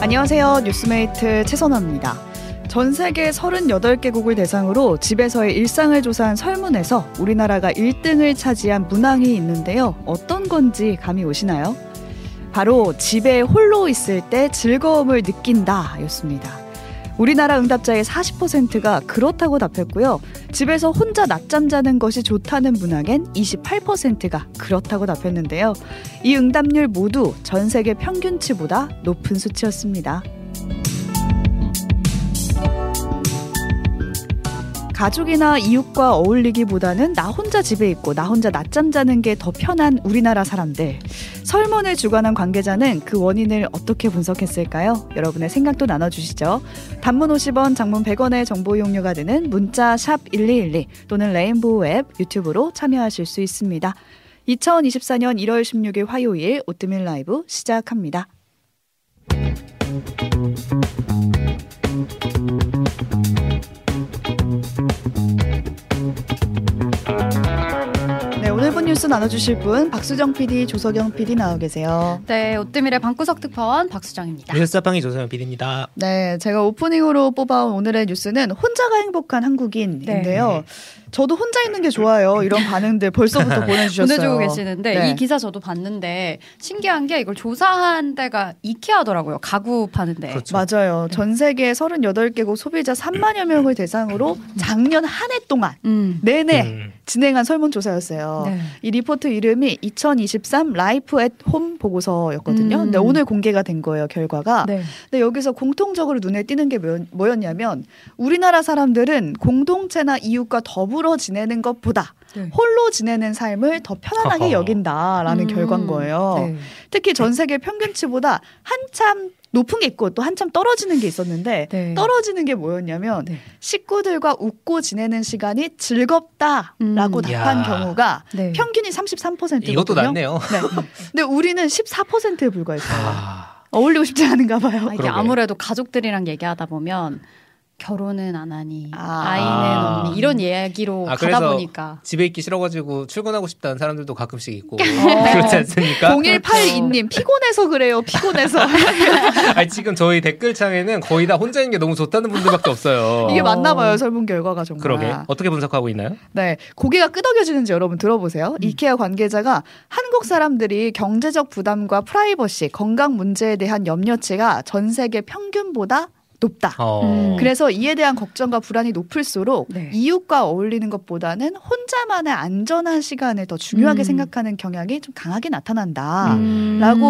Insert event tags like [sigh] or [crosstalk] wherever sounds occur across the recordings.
안녕하세요. 뉴스메이트 최선화입니다. 전 세계 38개국을 대상으로 집에서의 일상을 조사한 설문에서 우리나라가 1등을 차지한 문항이 있는데요. 어떤 건지 감이 오시나요? 바로 집에 홀로 있을 때 즐거움을 느낀다 였습니다. 우리나라 응답자의 40%가 그렇다고 답했고요. 집에서 혼자 낮잠 자는 것이 좋다는 문항엔 28%가 그렇다고 답했는데요. 이 응답률 모두 전 세계 평균치보다 높은 수치였습니다. 가족이나 이웃과 어울리기보다는 나 혼자 집에 있고 나 혼자 낮잠 자는 게 더 편한 우리나라 사람들. 설문을 주관한 관계자는 그 원인을 어떻게 분석했을까요? 여러분의 생각도 나눠주시죠. 단문 50원, 장문 100원의 정보 이용료가 드는 문자 샵 1212 또는 레인보우 앱 유튜브로 참여하실 수 있습니다. 2024년 1월 16일 화요일 오뜨밀 라이브 시작합니다. 뉴스 나눠주실 분 박수정 PD, 조석영 PD 나와 계세요. 네, 오뜨밀의 방구석 특파원 박수정입니다. 뉴스사방의 조석영 PD입니다. 네, 제가 오프닝으로 뽑아온 오늘의 뉴스는 혼자가 행복한 한국인인데요. 네. 저도 혼자 있는 게 좋아요. 이런 반응들 벌써부터 [laughs] 보내주셨어요. 보내주고 계시는데 네. 이 기사 저도 봤는데 신기한 게 이걸 조사한 데가 이케아더라고요. 가구 파는 데. 그렇죠. 맞아요. 네. 전 세계 38개국 소비자 3만여 명을 대상으로 작년 한 해 동안 음. 내내 음. 진행한 설문조사였어요. 네. 이 리포트 이름이 2023 Life at Home 보고서였거든요. 음. 근데 오늘 공개가 된 거예요, 결과가. 네. 근데 여기서 공통적으로 눈에 띄는 게 뭐였냐면 우리나라 사람들은 공동체나 이웃과 더불어 더불어 지내는 것보다 네. 홀로 지내는 삶을 더 편안하게 [laughs] 여긴다라는 음. 결과인 거예요. 네. 특히 전 세계 평균치보다 한참 높은 게 있고 또 한참 떨어지는 게 있었는데 네. 떨어지는 게 뭐였냐면 네. 식구들과 웃고 지내는 시간이 즐겁다라고 음. 답한 야. 경우가 네. 평균이 33%거든요. 이것도 낫네요. 네. 근데 우리는 14%에 불과했어요. 아. 어울리고 싶지 않은가 봐요. 아, 이게 아무래도 가족들이랑 얘기하다 보면 결혼은 안 하니 아. 이는 없니 이런 이야기로 아, 가다 보니까 집에 있기 싫어가지고 출근하고 싶다는 사람들도 가끔씩 있고 어. [laughs] 그렇지 않습니까? 0182님 피곤해서 그래요 피곤해서 [laughs] 아니, 지금 저희 댓글창에는 거의 다 혼자 있는 게 너무 좋다는 분들밖에 없어요 이게 맞나 봐요 설문 결과가 정말 그러게 어떻게 분석하고 있나요? 네 고개가 끄덕여지는지 여러분 들어보세요 음. 이케아 관계자가 한국 사람들이 경제적 부담과 프라이버시 건강 문제에 대한 염려치가 전 세계 평균보다 높다. 어. 음. 그래서 이에 대한 걱정과 불안이 높을수록 네. 이웃과 어울리는 것보다는 혼자만의 안전한 시간을 더 중요하게 음. 생각하는 경향이 좀 강하게 나타난다라고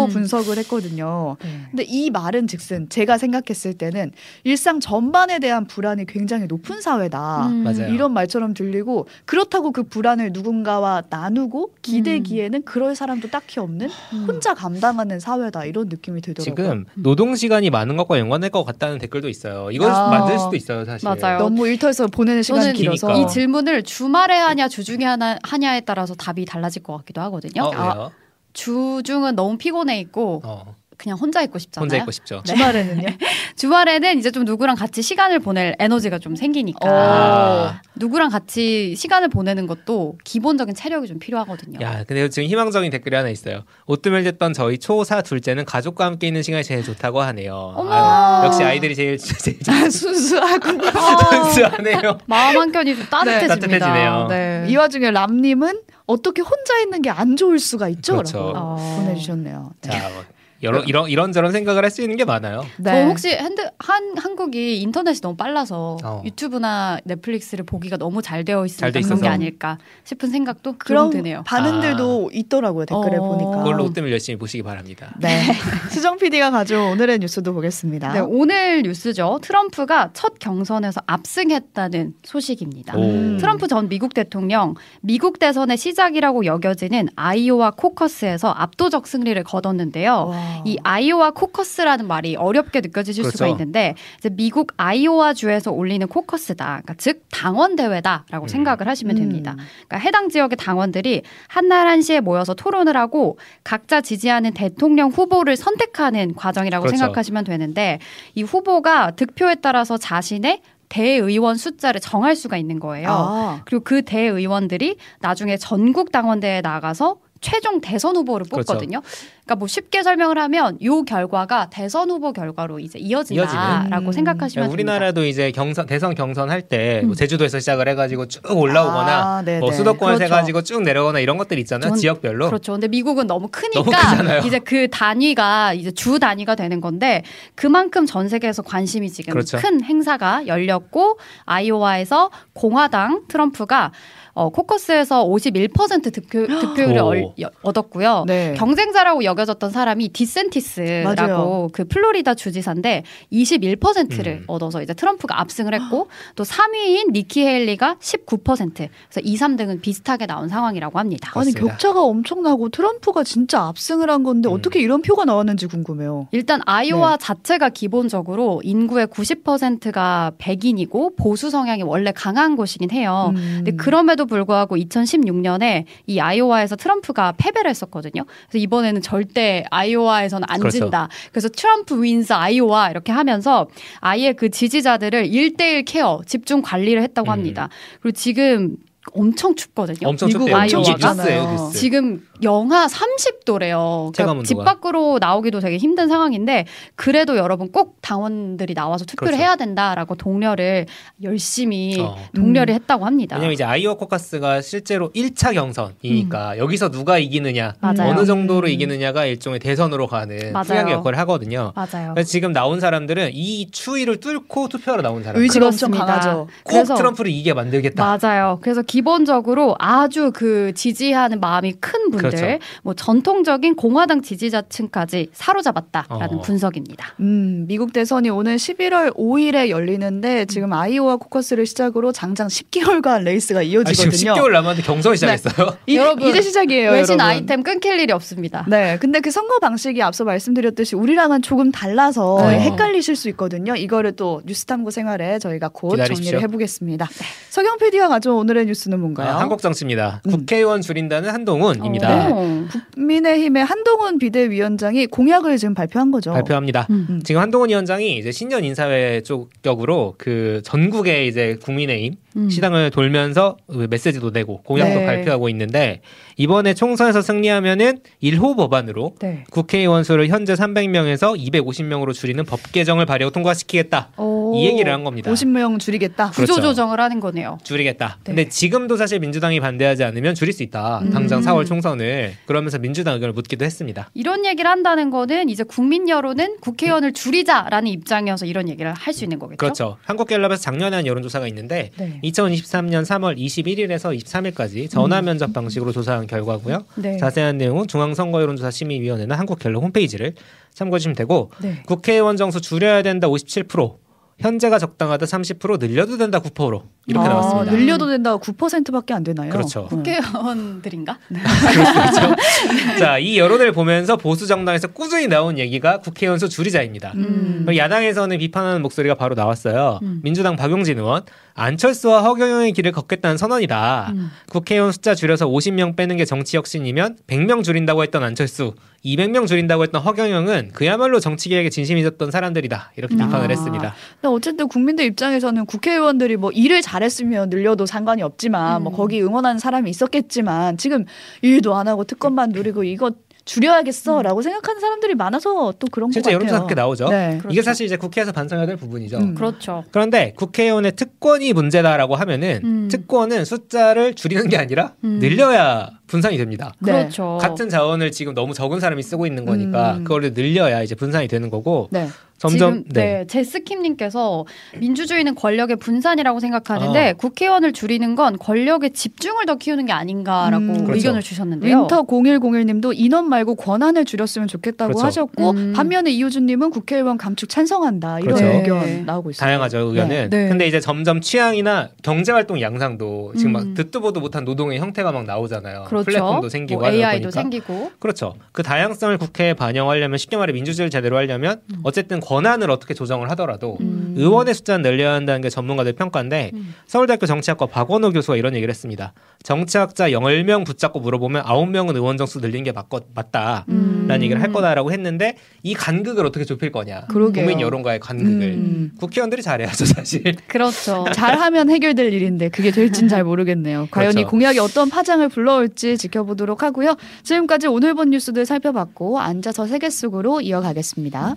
음. 분석을 했거든요. 네. 근데 이 말은 즉슨 제가 생각했을 때는 일상 전반에 대한 불안이 굉장히 높은 사회다. 음. 이런 말처럼 들리고 그렇다고 그 불안을 누군가와 나누고 기대기에는 그럴 사람도 딱히 없는 음. 혼자 감당하는 사회다. 이런 느낌이 들더라고요. 지금 노동 시간이 많은 것과 연관될 것 같다는 댓글 수도 있어요. 이걸 아. 만들 수도 있어요, 사실. 맞아요. 너무 일터에서 보내는 시간이 길어서 이 질문을 주말에 하냐 주중에 하나 하냐에 따라서 답이 달라질 것 같기도 하거든요. 어, 아, 주중은 너무 피곤해 있고 어. 그냥 혼자 있고 싶잖아요. 혼자 있고 싶죠. 네. 주말에는요? [laughs] 주말에는 이제 좀 누구랑 같이 시간을 보낼 에너지가 좀 생기니까 아. 누구랑 같이 시간을 보내는 것도 기본적인 체력이 좀 필요하거든요. 야, 근데 지금 희망적인 댓글이 하나 있어요. 오뜨밀 됐던 저희 초사 둘째는 가족과 함께 있는 시간이 제일 좋다고 하네요. 어머. 역시 아이들이 제일 [laughs] 제일 아, 순수하군요. [laughs] 순수하네요. 마음 한 켠이 좀 따뜻해집니다. 네. 따뜻해지네요. 네. 이 와중에 람님은 어떻게 혼자 있는 게 안 좋을 수가 있죠? 그렇죠. 라고 어. 보내주셨네요. 자, 뭐 여러 네. 이런 이런저런 생각을 할 수 있는 게 많아요. 네. 저 혹시 핸드 한 한국이 인터넷이 너무 빨라서 어. 유튜브나 넷플릭스를 보기가 너무 잘 되어 그런 게 아닐까 싶은 생각도 그런 드네요. 반응들도 아. 있더라고요 댓글에 어. 보니까. 그걸로 때문에 열심히 보시기 바랍니다. 네. [laughs] 수정 PD가 가져온 오늘의 뉴스도 보겠습니다. 네, 오늘 뉴스죠. 트럼프가 첫 경선에서 압승했다는 소식입니다. 오. 트럼프 전 미국 대통령 미국 대선의 시작이라고 여겨지는 아이오와 코커스에서 압도적 승리를 거뒀는데요. 와. 이 아이오와 코커스라는 말이 어렵게 느껴지실 그렇죠. 수가 있는데 이제 미국 아이오와 주에서 올리는 코커스다. 그러니까 즉 당원 대회다라고 음. 생각을 하시면 됩니다. 음. 그러니까 해당 지역의 당원들이 한날 한시에 모여서 토론을 하고 각자 지지하는 대통령 후보를 선택하는 과정이라고 그렇죠. 생각하시면 되는데 이 후보가 득표에 따라서 자신의 대의원 숫자를 정할 수가 있는 거예요. 아. 그리고 그 대의원들이 나중에 전국 당원대회에 나가서 최종 대선 후보를 그렇죠. 뽑거든요. 그렇죠. 그러니까 뭐 쉽게 설명을 하면 요 결과가 대선 후보 결과로 이제 이어진다라고 음. 생각하시면 우리나라도 됩니다. 이제 경선 대선 경선 할때 뭐 음. 제주도에서 시작을 해가지고 쭉 올라오거나 아, 뭐 수도권에서 그렇죠. 해가지고 쭉 내려오거나 이런 것들 있잖아요. 전, 지역별로. 그렇죠. 근데 미국은 너무 크니까 너무 이제 그 단위가 이제 주 단위가 되는 건데 그만큼 전 세계에서 관심이 지금 그렇죠. 큰 행사가 열렸고 아이오와에서 공화당 트럼프가 어, 코커스에서 51% 득표, 득표율을 얼, 얻었고요. 네. 경쟁자라고 여겨졌던 사람이 디샌티스라고 맞아요. 그 플로리다 주지사인데 21%를 음. 얻어서 이제 트럼프가 압승을 했고 또 3위인 니키 헤일리가 19% 그래서 2, 3등은 비슷하게 나온 상황이라고 합니다. 아니 그렇습니다. 격차가 엄청나고 트럼프가 진짜 압승을 한 건데 음. 어떻게 이런 표가 나왔는지 궁금해요. 일단 아이오와 네. 자체가 기본적으로 인구의 90%가 백인이고 보수 성향이 원래 강한 곳이긴 해요. 음. 근데 그럼에도 그럼에도 불구하고 2016년에 이 아이오와에서 트럼프가 패배를 했었거든요. 그래서 이번에는 절대 아이오와에서는 안 그렇죠. 진다. 그래서 트럼프 윈스 아이오와 이렇게 하면서 아예 그 지지자들을 1대1 케어, 집중 관리를 했다고 음. 합니다. 그리고 지금 엄청 춥거든요. 엄청 미국 아이오와가 지금 영하 30도래요. 그러니까 집 밖으로 나오기도 되게 힘든 상황인데 그래도 여러분 꼭 당원들이 나와서 투표를 그렇죠. 해야 된다라고 독려를 열심히 어. 독려를 음. 했다고 합니다. 왜냐면 이제 아이오와 코카스가 실제로 1차 경선이니까 음. 여기서 누가 이기느냐 맞아요. 어느 정도로 음. 이기느냐가 일종의 대선으로 가는 후약의 역할을 하거든요. 맞아요. 그래서 지금 나온 사람들은 이 추위를 뚫고 투표하러 나온 사람 의지가 엄청 강하죠. 꼭 그래서, 트럼프를 이기게 만들겠다. 맞아요. 그래서 기본적으로 아주 그 지지하는 마음이 큰 분들 그렇죠. 뭐 전통적인 공화당 지지자층까지 사로잡았다라는 어. 분석입니다. 음, 미국 대선이 오는 11월 5일에 열리는데 지금 아이오와 코커스를 시작으로 장장 10개월간 [laughs] 레이스가 이어지거든요. 지금 10개월 남았는데 경선이 시작했어요? 네. 이, 여러분 이제 시작이에요. 외신 여러분. 아이템 끊길 일이 없습니다. 네, 근데 그 선거 방식이 앞서 말씀드렸듯이 우리랑은 조금 달라서 네. 헷갈리실 수 있거든요. 이거를 또 뉴스탐구 생활에 저희가 곧 기다리십시오. 정리를 해보겠습니다. 네. 서경 PD가 가져온 오늘의 뉴스 는 뭔가요? 아, 한국 정치입니다. 음. 국회의원 줄인다는 한동훈입니다. 어. 국민의힘의 한동훈 비대위원장이 공약을 지금 발표한 거죠. 발표합니다. 음. 음. 지금 한동훈 위원장이 이제 신년 인사회 성격으로 그 전국의 이제 국민의힘 음. 시당을 돌면서 메시지도 내고 공약도 네. 발표하고 있는데 이번에 총선에서 승리하면은 1호 법안으로 네. 국회의원 수를 현재 300명에서 250명으로 줄이는 법 개정을 발의하고 통과시키겠다. 오. 이 얘기를 한 겁니다. 50명 줄이겠다. 그렇죠. 구조 조정을 하는 거네요. 줄이겠다. 네. 근데 지금도 사실 민주당이 반대하지 않으면 줄일 수 있다. 음. 당장 4월 총선을 그러면서 민주당 의견을 묻기도 했습니다. 이런 얘기를 한다는 거는 이제 국민 여론은 국회의원을 줄이자라는 입장이어서 이런 얘기를 할 수 있는 거겠죠. 그렇죠. 한국갤럽에서 작년에 한 여론조사가 있는데 네. 2023년 3월 21일에서 23일까지 전화 면접 방식으로 조사한 결과고요. 네. 자세한 내용은 중앙선거여론조사 심의위원회나 한국갤럽 홈페이지를 참고해 주시면 되고 네. 국회의원 정수 줄여야 된다 57%, 현재가 적당하다 30% 늘려도 된다 9% 이렇게 아, 나왔습니다. 늘려도 된다 9%밖에 안 되나요? 그렇죠. 국회의원들인가? [laughs] 네. 그렇죠. 자, 이 여론을 보면서 보수 정당에서 꾸준히 나온 얘기가 국회의원 수 줄이자입니다. 음. 야당에서는 비판하는 목소리가 바로 나왔어요. 음. 민주당 박용진 의원 안철수와 허경영의 길을 걷겠다는 선언이다. 음. 국회의원 숫자 줄여서 50명 빼는 게 정치 혁신이면 100명 줄인다고 했던 안철수, 200명 줄인다고 했던 허경영은 그야말로 정치 계획에 진심이 있었던 사람들이다. 이렇게 비판을 아. 했습니다. 어쨌든 국민들 입장에서는 국회의원들이 뭐 일을 잘 했으면 늘려도 상관이 없지만 뭐 음. 뭐 거기 응원하는 사람이 있었겠지만 지금 일도 안 하고 특검만 누리고 이거 줄여야겠어라고 음. 생각하는 사람들이 많아서 또 그런 거 같아요. 여론조사 그렇게 나오죠. 네. 그렇죠. 이게 사실 이제 국회에서 반성해야 될 부분이죠. 음. 그렇죠. 그런데 국회의원의 특권이 문제다라고 하면은 음. 특권은 숫자를 줄이는 게 아니라 음. 늘려야 분산이 됩니다. 네. 그렇죠. 같은 자원을 지금 너무 적은 사람이 쓰고 있는 거니까 음. 그거를 늘려야 이제 분산이 되는 거고 네. 점점 지금, 네. 네. 제스킴님께서 민주주의는 권력의 분산이라고 생각하는데 어. 국회의원을 줄이는 건 권력의 집중을 더 키우는 게 아닌가라고 음. 그렇죠. 의견을 주셨는데요. 윈터 0101님도 인원 말고 권한을 줄였으면 좋겠다고 그렇죠. 하셨고 음. 반면에 이호준님은 국회의원 감축 찬성한다 이런 그렇죠. 의견 네. 나오고 있어요. 다양하죠 의견은. 네. 근데 이제 점점 취향이나 경제 활동 양상도 지금 막 음. 듣도 보도 못한 노동의 형태가 막 나오잖아요. 그렇죠. 플랫폼도 생기고 뭐 AI도 생기고. 그렇죠. 그 다양성을 국회에 반영하려면 쉽게 말해 민주주의를 제대로 하려면 음. 어쨌든 권한을 어떻게 조정을 하더라도 음. 의원의 숫자는 늘려야 한다는 게 전문가들 평가인데 음. 서울대학교 정치학과 박원호 교수가 이런 얘기를 했습니다. 정치학자 10명 붙잡고 물어보면 9명은 의원 정수 늘린 게 맞거, 맞다라는 음. 얘기를 할 거다라고 했는데 이 간극을 어떻게 좁힐 거냐. 그러게요. 국민 여론과의 간극을 음. 국회의원들이 잘해야죠 사실. [laughs] 그렇죠. 잘하면 해결될 일인데 그게 될진 잘 모르겠네요. 과연 그렇죠. 이 공약이 어떤 파장을 불러올 지 지켜보도록 하고요. 지금까지 오늘 본 뉴스들 살펴봤고 앉아서 세계 속으로 이어가겠습니다.